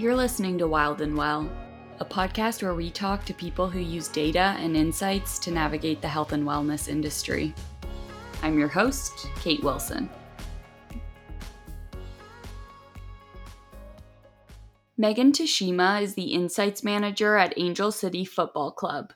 You're listening to Wild and Well, a podcast where we talk to people who use data and insights to navigate the health and wellness industry. I'm your host, Kate Wilson. Megan Tashima is the Insights Manager at Angel City Football Club.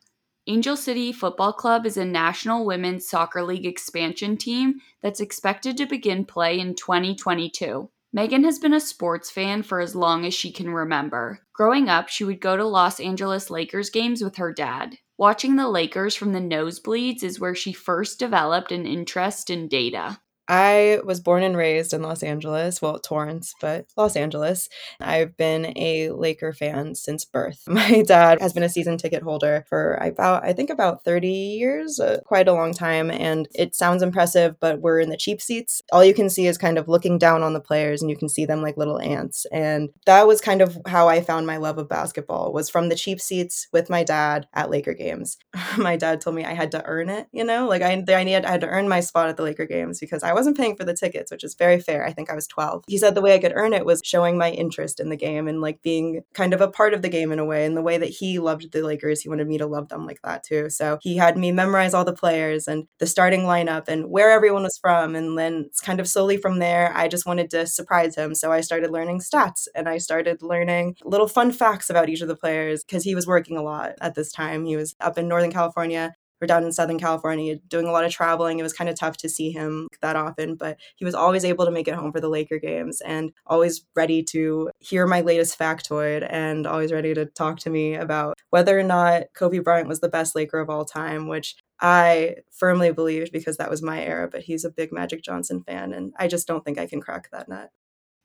Angel City Football Club is a National Women's Soccer League expansion team that's expected to begin play in 2022. Megan has been a sports fan for as long as she can remember. Growing up, she would go to Los Angeles Lakers games with her dad. Watching the Lakers from the nosebleeds is where she first developed an interest in data. I was born and raised in Los Angeles, well, Torrance, but Los Angeles. I've been a Laker fan since birth. My dad has been a season ticket holder for about, I think, about 30 years, uh, quite a long time. And it sounds impressive, but we're in the cheap seats. All you can see is kind of looking down on the players, and you can see them like little ants. And that was kind of how I found my love of basketball was from the cheap seats with my dad at Laker games. my dad told me I had to earn it, you know, like I, I, needed, I had to earn my spot at the Laker games because I I wasn't paying for the tickets, which is very fair. I think I was 12. He said the way I could earn it was showing my interest in the game and like being kind of a part of the game in a way. And the way that he loved the Lakers, he wanted me to love them like that too. So he had me memorize all the players and the starting lineup and where everyone was from. And then kind of slowly from there, I just wanted to surprise him. So I started learning stats and I started learning little fun facts about each of the players because he was working a lot at this time. He was up in Northern California down in Southern California doing a lot of traveling. It was kind of tough to see him that often, but he was always able to make it home for the Laker games and always ready to hear my latest factoid and always ready to talk to me about whether or not Kobe Bryant was the best Laker of all time, which I firmly believed because that was my era, but he's a big Magic Johnson fan, and I just don't think I can crack that nut.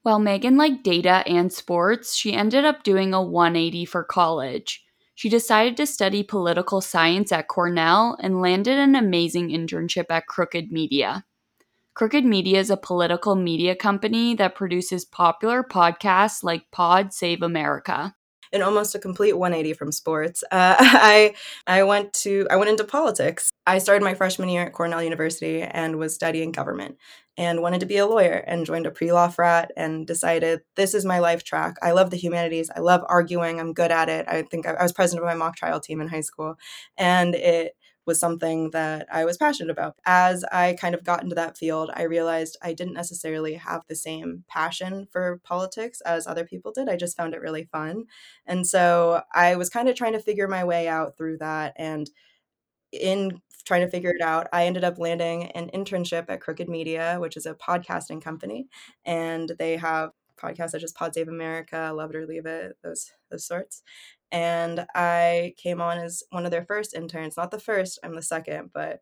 While Megan liked data and sports, she ended up doing a 180 for college. She decided to study political science at Cornell and landed an amazing internship at Crooked Media. Crooked Media is a political media company that produces popular podcasts like Pod Save America and almost a complete 180 from sports. Uh, I I went to I went into politics. I started my freshman year at Cornell University and was studying government and wanted to be a lawyer and joined a pre-law frat and decided this is my life track. I love the humanities. I love arguing. I'm good at it. I think I, I was president of my mock trial team in high school, and it was something that I was passionate about. As I kind of got into that field, I realized I didn't necessarily have the same passion for politics as other people did. I just found it really fun. And so I was kind of trying to figure my way out through that. And in trying to figure it out, I ended up landing an internship at Crooked Media, which is a podcasting company. And they have podcasts such as Pod Save America, Love It or Leave It, those those sorts and I came on as one of their first interns. Not the first, I'm the second, but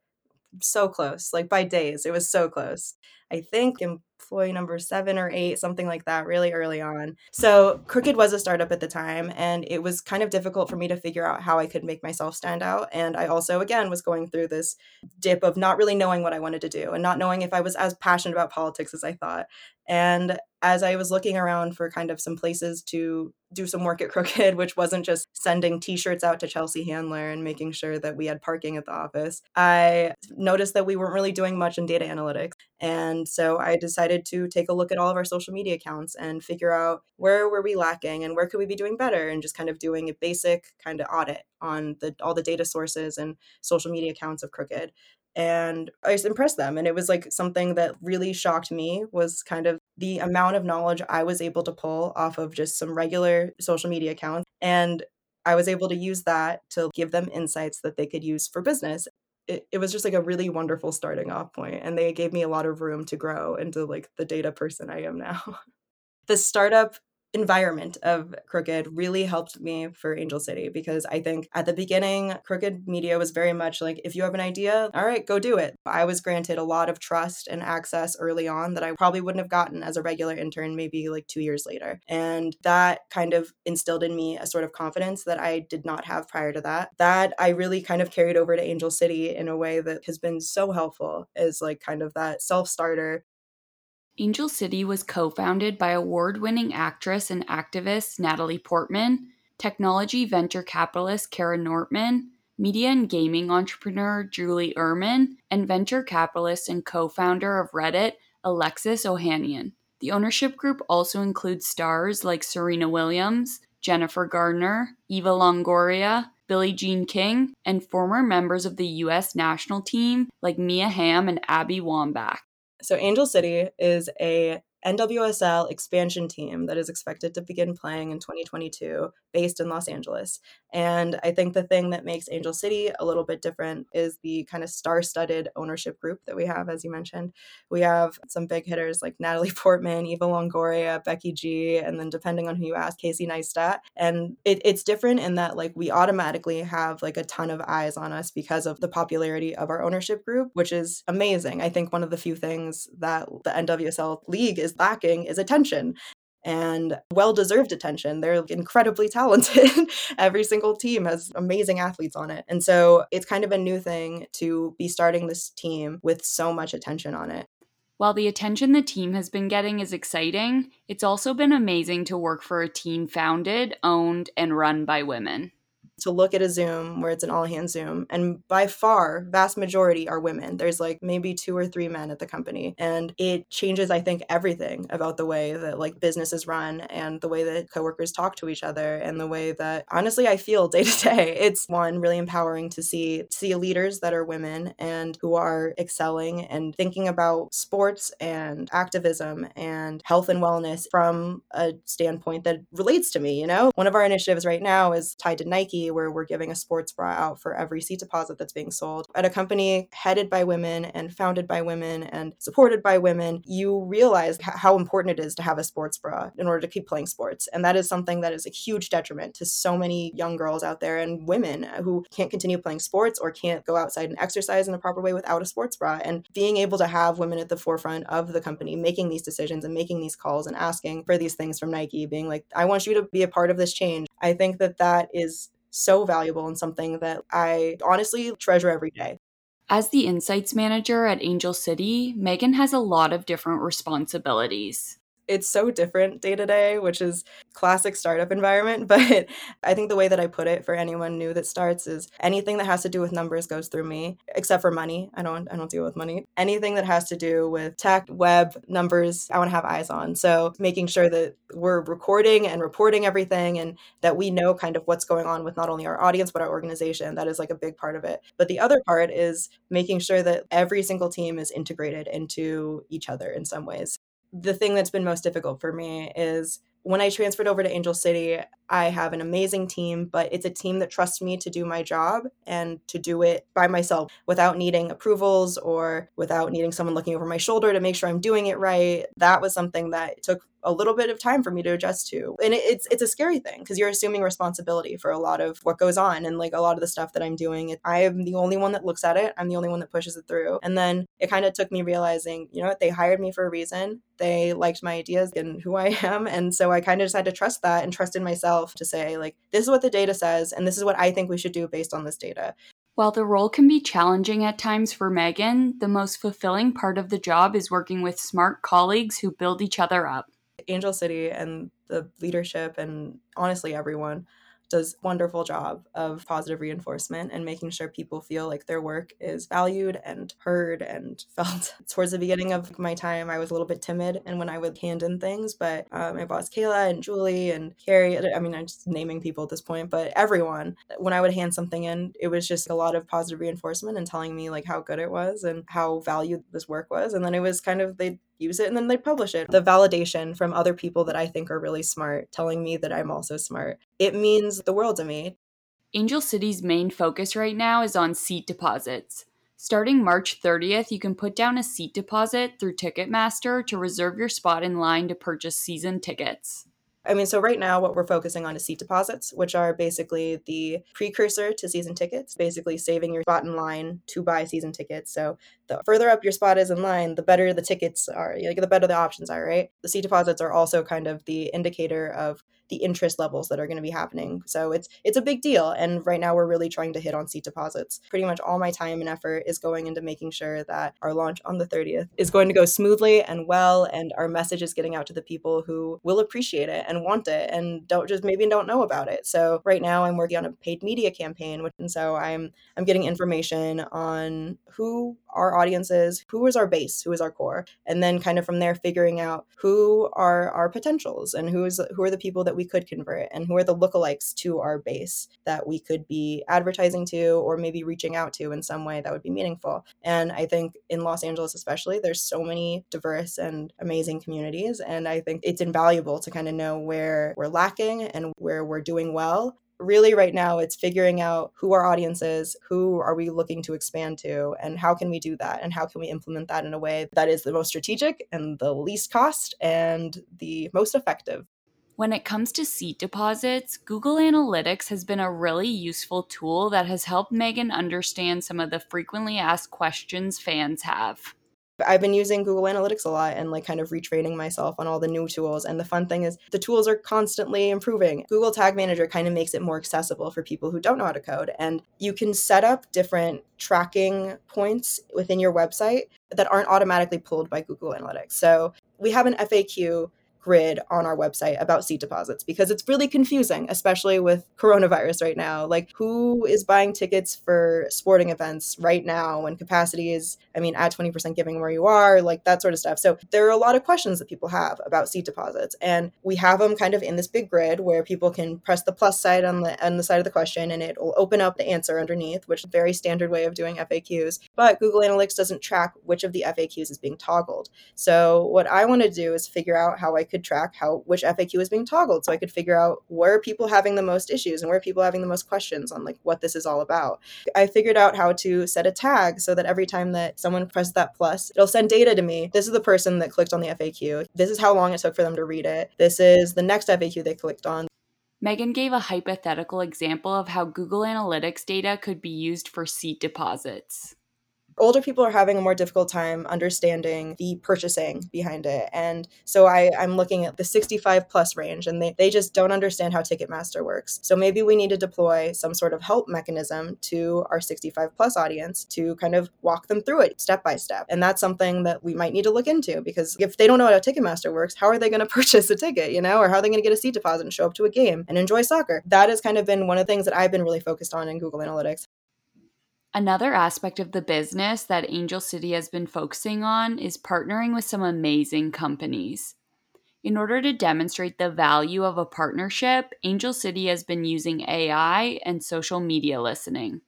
so close, like by days. It was so close. I think employee number seven or eight, something like that, really early on. So Crooked was a startup at the time, and it was kind of difficult for me to figure out how I could make myself stand out. And I also, again, was going through this dip of not really knowing what I wanted to do and not knowing if I was as passionate about politics as I thought. And as I was looking around for kind of some places to do some work at Crooked, which wasn't just sending t shirts out to Chelsea Handler and making sure that we had parking at the office, I noticed that we weren't really doing much in data analytics. And so I decided to take a look at all of our social media accounts and figure out where were we lacking and where could we be doing better and just kind of doing a basic kind of audit on the all the data sources and social media accounts of Crooked and I just impressed them. And it was like something that really shocked me was kind of the amount of knowledge I was able to pull off of just some regular social media accounts. And I was able to use that to give them insights that they could use for business. It, it was just like a really wonderful starting off point and they gave me a lot of room to grow into like the data person I am now. the startup environment of Crooked really helped me for Angel City because I think at the beginning, Crooked Media was very much like, if you have an idea, all right, go do it. I was granted a lot of trust and access early on that I probably wouldn't have gotten as a regular intern, maybe like two years later. And that kind of instilled in me a sort of confidence that I did not have prior to that. That I really kind of carried over to Angel City in a way that has been so helpful is like kind of that self starter Angel City was co founded by award winning actress and activist Natalie Portman, technology venture capitalist Kara Nortman, media and gaming entrepreneur Julie Uhrman, and venture capitalist and co founder of Reddit Alexis Ohanian. The ownership group also includes stars like Serena Williams, Jennifer Garner, Eva Longoria, Billie Jean King, and former members of the U.S. national team like Mia Hamm and Abby Wambach. So, Angel City is a NWSL expansion team that is expected to begin playing in 2022 based in Los Angeles. And I think the thing that makes Angel City a little bit different is the kind of star studded ownership group that we have, as you mentioned. We have some big hitters like Natalie Portman, Eva Longoria, Becky G, and then depending on who you ask, Casey Neistat. And it, it's different in that like we automatically have like a ton of eyes on us because of the popularity of our ownership group, which is amazing. I think one of the few things that the NWSL league is lacking is attention and well deserved attention. They're incredibly talented. Every single team has amazing athletes on it. And so it's kind of a new thing to be starting this team with so much attention on it. While the attention the team has been getting is exciting, it's also been amazing to work for a team founded, owned, and run by women to look at a Zoom where it's an all hands Zoom. And by far, vast majority are women. There's like maybe two or three men at the company. And it changes, I think, everything about the way that like businesses run and the way that coworkers talk to each other and the way that honestly I feel day to day. It's one really empowering to see see leaders that are women and who are excelling and thinking about sports and activism and health and wellness from a standpoint that relates to me, you know? One of our initiatives right now is tied to Nike where we're giving a sports bra out for every seat deposit that's being sold. At a company headed by women and founded by women and supported by women, you realize how important it is to have a sports bra in order to keep playing sports. And that is something that is a huge detriment to so many young girls out there and women who can't continue playing sports or can't go outside and exercise in a proper way without a sports bra. And being able to have women at the forefront of the company making these decisions and making these calls and asking for these things from Nike, being like, I want you to be a part of this change. I think that that is so valuable and something that I honestly treasure every day. As the insights manager at Angel City, Megan has a lot of different responsibilities it's so different day to day, which is classic startup environment. But I think the way that I put it for anyone new that starts is anything that has to do with numbers goes through me, except for money. I don't I don't deal with money. Anything that has to do with tech, web, numbers, I want to have eyes on. So making sure that we're recording and reporting everything and that we know kind of what's going on with not only our audience but our organization. That is like a big part of it. But the other part is making sure that every single team is integrated into each other in some ways the thing that's been most difficult for me is when I transferred over to Angel City, I have an amazing team, but it's a team that trusts me to do my job and to do it by myself without needing approvals or without needing someone looking over my shoulder to make sure I'm doing it right. That was something that took a little bit of time for me to adjust to. And it's it's a scary thing because you're assuming responsibility for a lot of what goes on and like a lot of the stuff that I'm doing. I am the only one that looks at it. I'm the only one that pushes it through. And then it kind of took me realizing, you know what, they hired me for a reason. They liked my ideas and who I am. And so I kind of just had to trust that and trust in myself to say, like, this is what the data says, and this is what I think we should do based on this data. While the role can be challenging at times for Megan, the most fulfilling part of the job is working with smart colleagues who build each other up. Angel City and the leadership and honestly everyone does wonderful job of positive reinforcement and making sure people feel like their work is valued and heard and felt. Towards the beginning of my time, I was a little bit timid and when I would hand in things, but uh, my boss Kayla and Julie and Carrie, I mean, I'm just naming people at this point, but everyone, when I would hand something in, it was just a lot of positive reinforcement and telling me like how good it was and how valued this work was. And then it was kind of, they use it and then they publish it. The validation from other people that I think are really smart telling me that I'm also smart. It means the world to me. Angel City's main focus right now is on seat deposits. Starting March 30th, you can put down a seat deposit through Ticketmaster to reserve your spot in line to purchase season tickets. I mean, so right now, what we're focusing on is seat deposits, which are basically the precursor to season tickets, basically saving your spot in line to buy season tickets. So the further up your spot is in line, the better the tickets are, like the better the options are, right? The seat deposits are also kind of the indicator of the interest levels that are going to be happening. So it's it's a big deal and right now we're really trying to hit on seat deposits. Pretty much all my time and effort is going into making sure that our launch on the 30th is going to go smoothly and well and our message is getting out to the people who will appreciate it and want it and don't just maybe don't know about it. So right now I'm working on a paid media campaign, which and so I'm I'm getting information on who our audience is, who is our base, who is our core, and then kind of from there figuring out who are our potentials and who is who are the people that we could convert and who are the lookalikes to our base that we could be advertising to or maybe reaching out to in some way that would be meaningful. And I think in Los Angeles especially, there's so many diverse and amazing communities and I think it's invaluable to kind of know where we're lacking and where we're doing well really right now it's figuring out who our audience is who are we looking to expand to and how can we do that and how can we implement that in a way that is the most strategic and the least cost and the most effective when it comes to seat deposits, Google Analytics has been a really useful tool that has helped Megan understand some of the frequently asked questions fans have. I've been using Google Analytics a lot and like kind of retraining myself on all the new tools. And the fun thing is the tools are constantly improving. Google Tag Manager kind of makes it more accessible for people who don't know how to code. And you can set up different tracking points within your website that aren't automatically pulled by Google Analytics. So we have an FAQ grid on our website about seat deposits because it's really confusing, especially with coronavirus right now. Like, who is buying tickets for sporting events right now when capacity is, I mean, at 20% giving where you are, like that sort of stuff. So, there are a lot of questions that people have about seat deposits. And we have them kind of in this big grid where people can press the plus side on the on the side of the question and it will open up the answer underneath, which is a very standard way of doing FAQs. But Google Analytics doesn't track which of the FAQs is being toggled. So, what I want to do is figure out how I could could track how which FAQ is being toggled so I could figure out where people having the most issues and where people having the most questions on like what this is all about. I figured out how to set a tag so that every time that someone presses that plus, it'll send data to me. This is the person that clicked on the FAQ. This is how long it took for them to read it. This is the next FAQ they clicked on. Megan gave a hypothetical example of how Google Analytics data could be used for seat deposits older people are having a more difficult time understanding the purchasing behind it. And so I, I'm looking at the 65 plus range and they, they just don't understand how Ticketmaster works. So maybe we need to deploy some sort of help mechanism to our 65 plus audience to kind of walk them through it step by step. And that's something that we might need to look into because if they don't know how Ticketmaster works, how are they going to purchase a ticket, you know, or how are they going to get a seat deposit and show up to a game and enjoy soccer? That has kind of been one of the things that I've been really focused on in Google Analytics. Another aspect of the business that Angel City has been focusing on is partnering with some amazing companies. In order to demonstrate the value of a partnership, Angel City has been using AI and social media listening.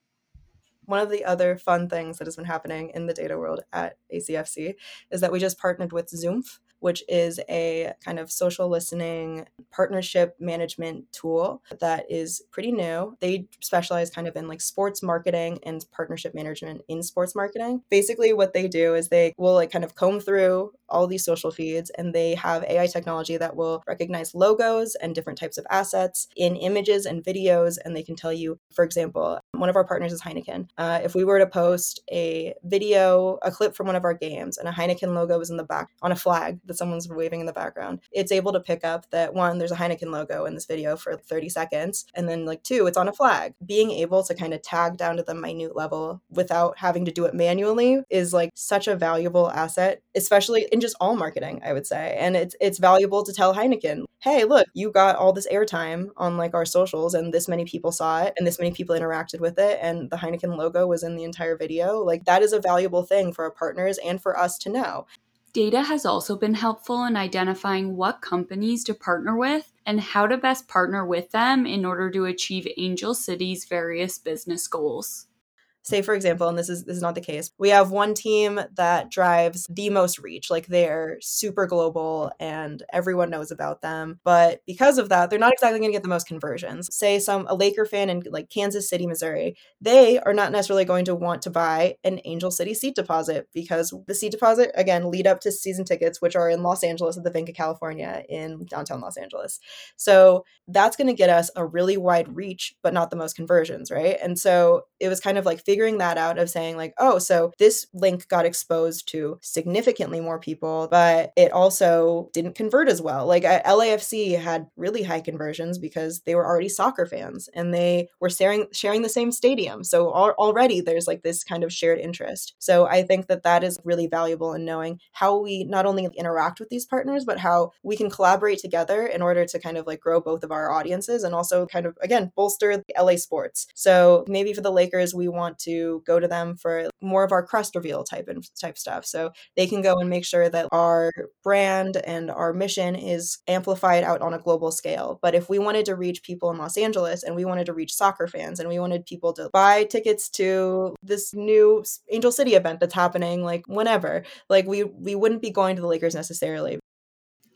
One of the other fun things that has been happening in the data world at ACFC is that we just partnered with Zoomph, which is a kind of social listening partnership management tool that is pretty new. They specialize kind of in like sports marketing and partnership management in sports marketing. Basically, what they do is they will like kind of comb through all these social feeds and they have AI technology that will recognize logos and different types of assets in images and videos. And they can tell you, for example, one of our partners is Heineken. Uh, if we were to post a video, a clip from one of our games, and a Heineken logo was in the back on a flag that someone's waving in the background, it's able to pick up that one, there's a Heineken logo in this video for 30 seconds. And then, like, two, it's on a flag. Being able to kind of tag down to the minute level without having to do it manually is like such a valuable asset, especially in just all marketing, I would say. And it's it's valuable to tell Heineken, hey, look, you got all this airtime on like our socials and this many people saw it and this many people interacted with it and the Heineken logo was in the entire video. Like that is a valuable thing for our partners and for us to know. Data has also been helpful in identifying what companies to partner with and how to best partner with them in order to achieve Angel City's various business goals say for example and this is this is not the case we have one team that drives the most reach like they're super global and everyone knows about them but because of that they're not exactly going to get the most conversions. Say some a laker fan in like kansas city missouri they are not necessarily going to want to buy an angel city seat deposit because the seat deposit again lead up to season tickets which are in los angeles at the Banc of California in downtown los angeles. So that's going to get us a really wide reach but not the most conversions right? And so it was kind of like figuring that out of saying like, oh, so this link got exposed to significantly more people, but it also didn't convert as well. Like LAFC had really high conversions because they were already soccer fans and they were sharing sharing the same stadium. So al- already there's like this kind of shared interest. So I think that that is really valuable in knowing how we not only interact with these partners, but how we can collaborate together in order to kind of like grow both of our audiences and also kind of again bolster LA sports. So maybe for the Lakers, we want to go to them for more of our crest reveal type and type stuff. So they can go and make sure that our brand and our mission is amplified out on a global scale. But if we wanted to reach people in Los Angeles and we wanted to reach soccer fans and we wanted people to buy tickets to this new Angel City event that's happening like whenever, like we we wouldn't be going to the Lakers necessarily.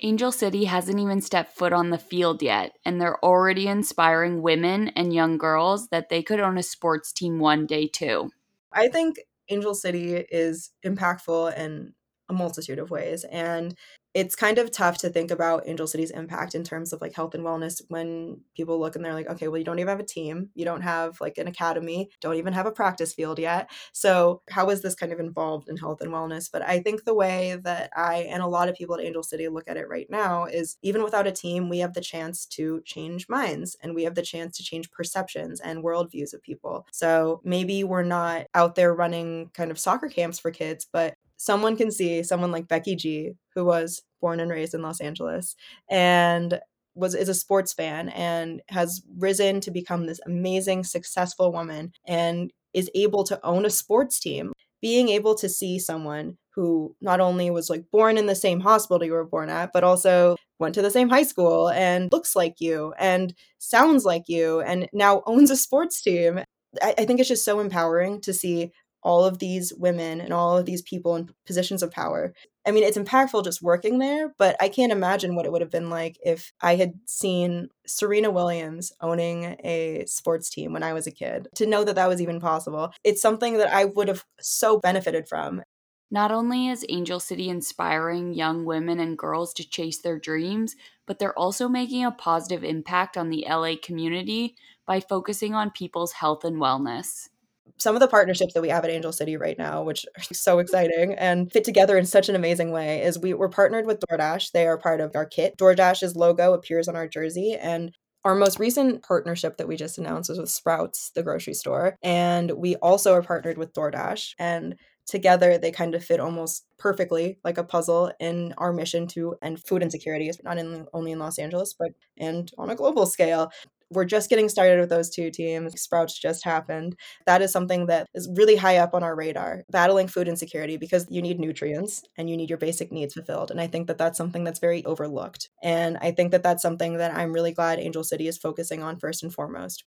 Angel City hasn't even stepped foot on the field yet, and they're already inspiring women and young girls that they could own a sports team one day too. I think Angel City is impactful in a multitude of ways. And it's kind of tough to think about Angel City's impact in terms of like health and wellness when people look and they're like, okay, well, you don't even have a team, you don't have like an academy, don't even have a practice field yet. So, how is this kind of involved in health and wellness? But I think the way that I and a lot of people at Angel City look at it right now is even without a team, we have the chance to change minds and we have the chance to change perceptions and worldviews of people. So, maybe we're not out there running kind of soccer camps for kids, but someone can see someone like Becky G, who was born and raised in Los Angeles and was is a sports fan and has risen to become this amazing successful woman and is able to own a sports team. Being able to see someone who not only was like born in the same hospital you were born at but also went to the same high school and looks like you and sounds like you and now owns a sports team. I, think it's just so empowering to see all of these women and all of these people in positions of power. I mean, it's impactful just working there, but I can't imagine what it would have been like if I had seen Serena Williams owning a sports team when I was a kid. To know that that was even possible, it's something that I would have so benefited from. Not only is Angel City inspiring young women and girls to chase their dreams, but they're also making a positive impact on the LA community by focusing on people's health and wellness some of the partnerships that we have at Angel City right now, which are so mm-hmm. exciting and fit together in such an amazing way, is we, we're partnered with DoorDash. They are part of our kit. DoorDash's logo appears on our jersey, and our most recent partnership that we just announced was with Sprouts, the grocery store. And we also are partnered with DoorDash. And together they kind of fit almost perfectly like a puzzle in our mission to end food insecurity not in, only in los angeles but and on a global scale we're just getting started with those two teams. Sprouts just happened. That is something that is really high up on our radar, battling food insecurity because you need nutrients and you need your basic needs fulfilled. And I think that that's something that's very overlooked. And I think that that's something that I'm really glad Angel City is focusing on first and foremost.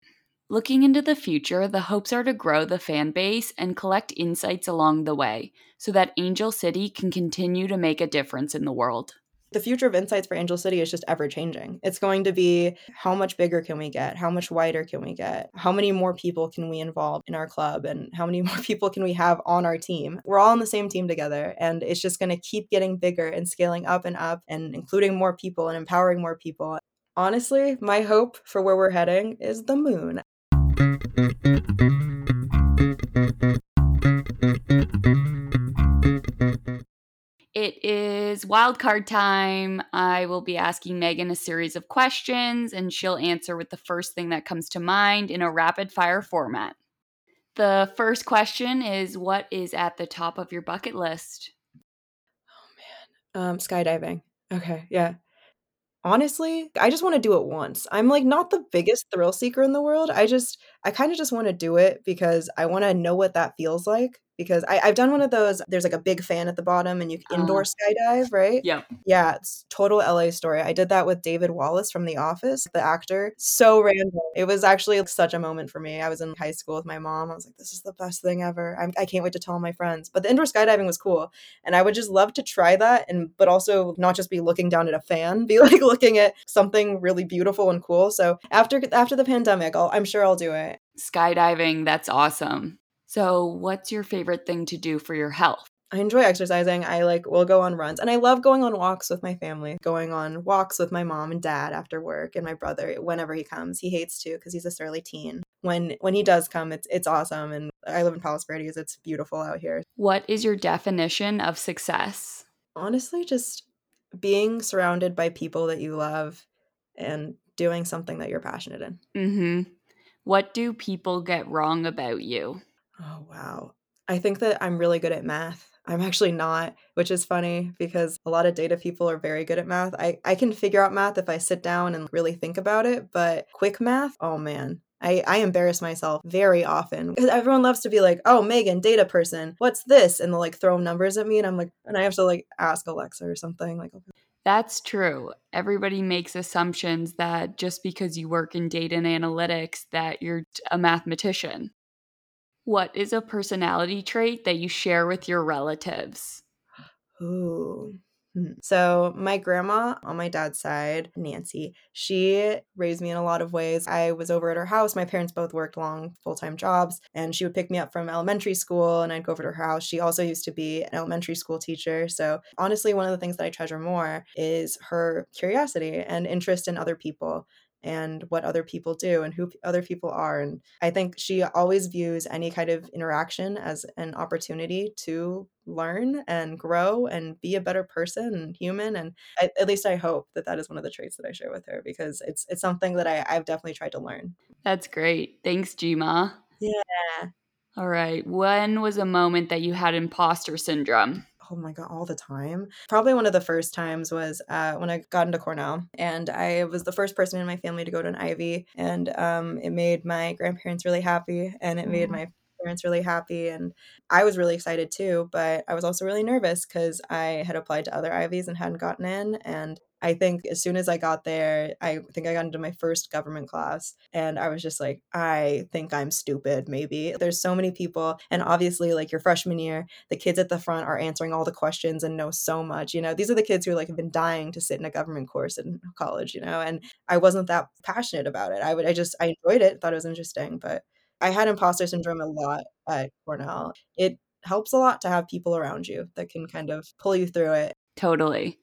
Looking into the future, the hopes are to grow the fan base and collect insights along the way so that Angel City can continue to make a difference in the world the future of insights for Angel City is just ever changing. It's going to be how much bigger can we get? How much wider can we get? How many more people can we involve in our club? And how many more people can we have on our team? We're all on the same team together, and it's just going to keep getting bigger and scaling up and up and including more people and empowering more people. Honestly, my hope for where we're heading is the moon. It is wildcard time. I will be asking Megan a series of questions, and she'll answer with the first thing that comes to mind in a rapid fire format. The first question is What is at the top of your bucket list? Oh, man. Um, skydiving. Okay. Yeah. Honestly, I just want to do it once. I'm like not the biggest thrill seeker in the world. I just, I kind of just want to do it because I want to know what that feels like because I, have done one of those. There's like a big fan at the bottom, and you can indoor uh, skydive, right? Yeah, yeah. It's total LA story. I did that with David Wallace from The Office, the actor. So random. It was actually such a moment for me. I was in high school with my mom. I was like, this is the best thing ever. I'm, I can not wait to tell my friends. But the indoor skydiving was cool, and I would just love to try that, and but also not just be looking down at a fan, be like looking at something really beautiful and cool. So after after the pandemic, I'll, I'm sure I'll do it. Skydiving, that's awesome. So, what's your favorite thing to do for your health? I enjoy exercising. I like will go on runs and I love going on walks with my family, going on walks with my mom and dad after work and my brother whenever he comes. He hates to because he's a surly teen. when when he does come, it's it's awesome. And I live in Palos Verdes; it's beautiful out here. What is your definition of success? Honestly, just being surrounded by people that you love and doing something that you're passionate in. Mm-hmm. What do people get wrong about you? Oh wow. I think that I'm really good at math. I'm actually not, which is funny because a lot of data people are very good at math. I, I can figure out math if I sit down and really think about it, but quick math, oh man. I, I embarrass myself very often because everyone loves to be like, oh, Megan, data person, what's this? And they'll like throw numbers at me and I'm like, and I have to like ask Alexa or something. Like, that's true. Everybody makes assumptions that just because you work in data and analytics that you're a mathematician. What is a personality trait that you share with your relatives? Ooh. Hmm. So, my grandma on my dad's side, Nancy, she raised me in a lot of ways. I was over at her house. My parents both worked long full time jobs, and she would pick me up from elementary school and I'd go over to her house. She also used to be an elementary school teacher. So, honestly, one of the things that I treasure more is her curiosity and interest in other people and what other people do and who other people are. And I think she always views any kind of interaction as an opportunity to learn and grow and be a better person and human. And I, at least I hope that that is one of the traits that I share with her because it's it's something that I, I've definitely tried to learn. That's great. Thanks, Jima. Yeah. All right. When was a moment that you had imposter syndrome? Oh my god all the time. Probably one of the first times was uh, when i got into cornell and i was the first person in my family to go to an ivy and um, it made my grandparents really happy and it made my parents really happy and i was really excited too but i was also really nervous because i had applied to other ivies and hadn't gotten in and I think as soon as I got there, I think I got into my first government class and I was just like, I think I'm stupid, maybe. There's so many people. And obviously, like your freshman year, the kids at the front are answering all the questions and know so much. You know, these are the kids who like have been dying to sit in a government course in college, you know, and I wasn't that passionate about it. I would, I just, I enjoyed it, thought it was interesting, but I had imposter syndrome a lot at Cornell. It helps a lot to have people around you that can kind of pull you through it. Totally.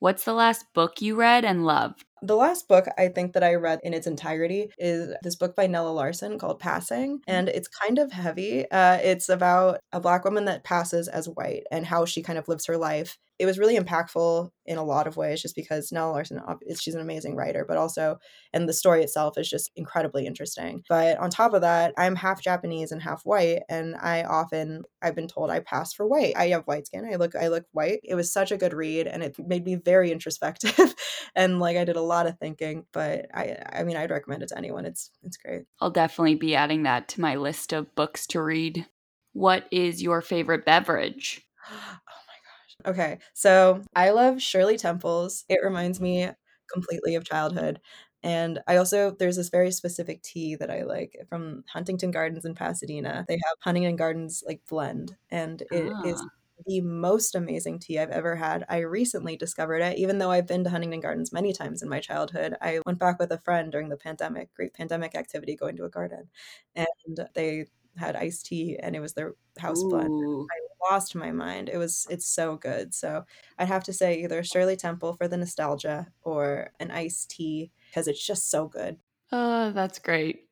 What's the last book you read and loved? The last book I think that I read in its entirety is this book by Nella Larsen called Passing. And it's kind of heavy. Uh, it's about a Black woman that passes as white and how she kind of lives her life it was really impactful in a lot of ways just because Nell Larsen she's an amazing writer but also and the story itself is just incredibly interesting. But on top of that I'm half Japanese and half white and I often I've been told I pass for white. I have white skin. I look I look white. It was such a good read and it made me very introspective and like I did a lot of thinking but I I mean I'd recommend it to anyone. It's it's great. I'll definitely be adding that to my list of books to read. What is your favorite beverage oh Okay, so I love Shirley Temples. It reminds me completely of childhood. And I also, there's this very specific tea that I like from Huntington Gardens in Pasadena. They have Huntington Gardens like blend, and it ah. is the most amazing tea I've ever had. I recently discovered it, even though I've been to Huntington Gardens many times in my childhood. I went back with a friend during the pandemic, great pandemic activity, going to a garden, and they had iced tea and it was their house Ooh. blend. I lost my mind. It was it's so good. So I'd have to say either Shirley Temple for the nostalgia or an iced tea because it's just so good. Oh, that's great.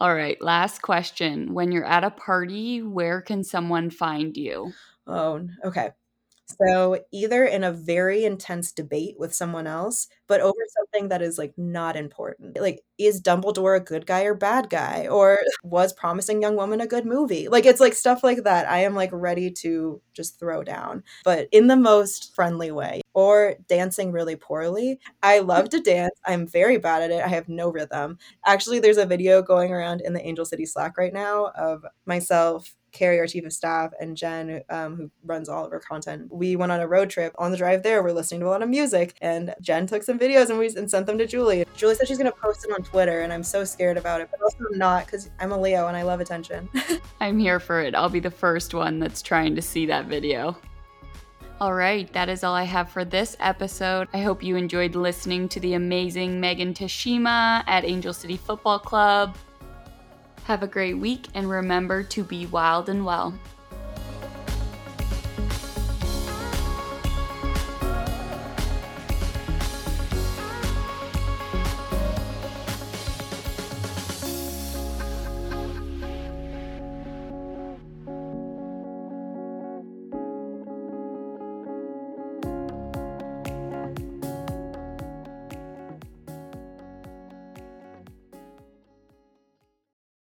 All right, last question. When you're at a party, where can someone find you? Oh, okay. So either in a very intense debate with someone else, but over something that is like not important. Like, is Dumbledore a good guy or bad guy? Or was Promising Young Woman a good movie? Like, it's like stuff like that. I am like ready to just throw down, but in the most friendly way. Or dancing really poorly. I love to dance. I'm very bad at it. I have no rhythm. Actually, there's a video going around in the Angel City Slack right now of myself Carrie, our chief of staff, and Jen, um, who runs all of our content. We went on a road trip. On the drive there, we're listening to a lot of music, and Jen took some videos and we and sent them to Julie. Julie said she's gonna post it on Twitter, and I'm so scared about it, but also not because I'm a Leo and I love attention. I'm here for it. I'll be the first one that's trying to see that video. All right, that is all I have for this episode. I hope you enjoyed listening to the amazing Megan Tashima at Angel City Football Club. Have a great week and remember to be wild and well.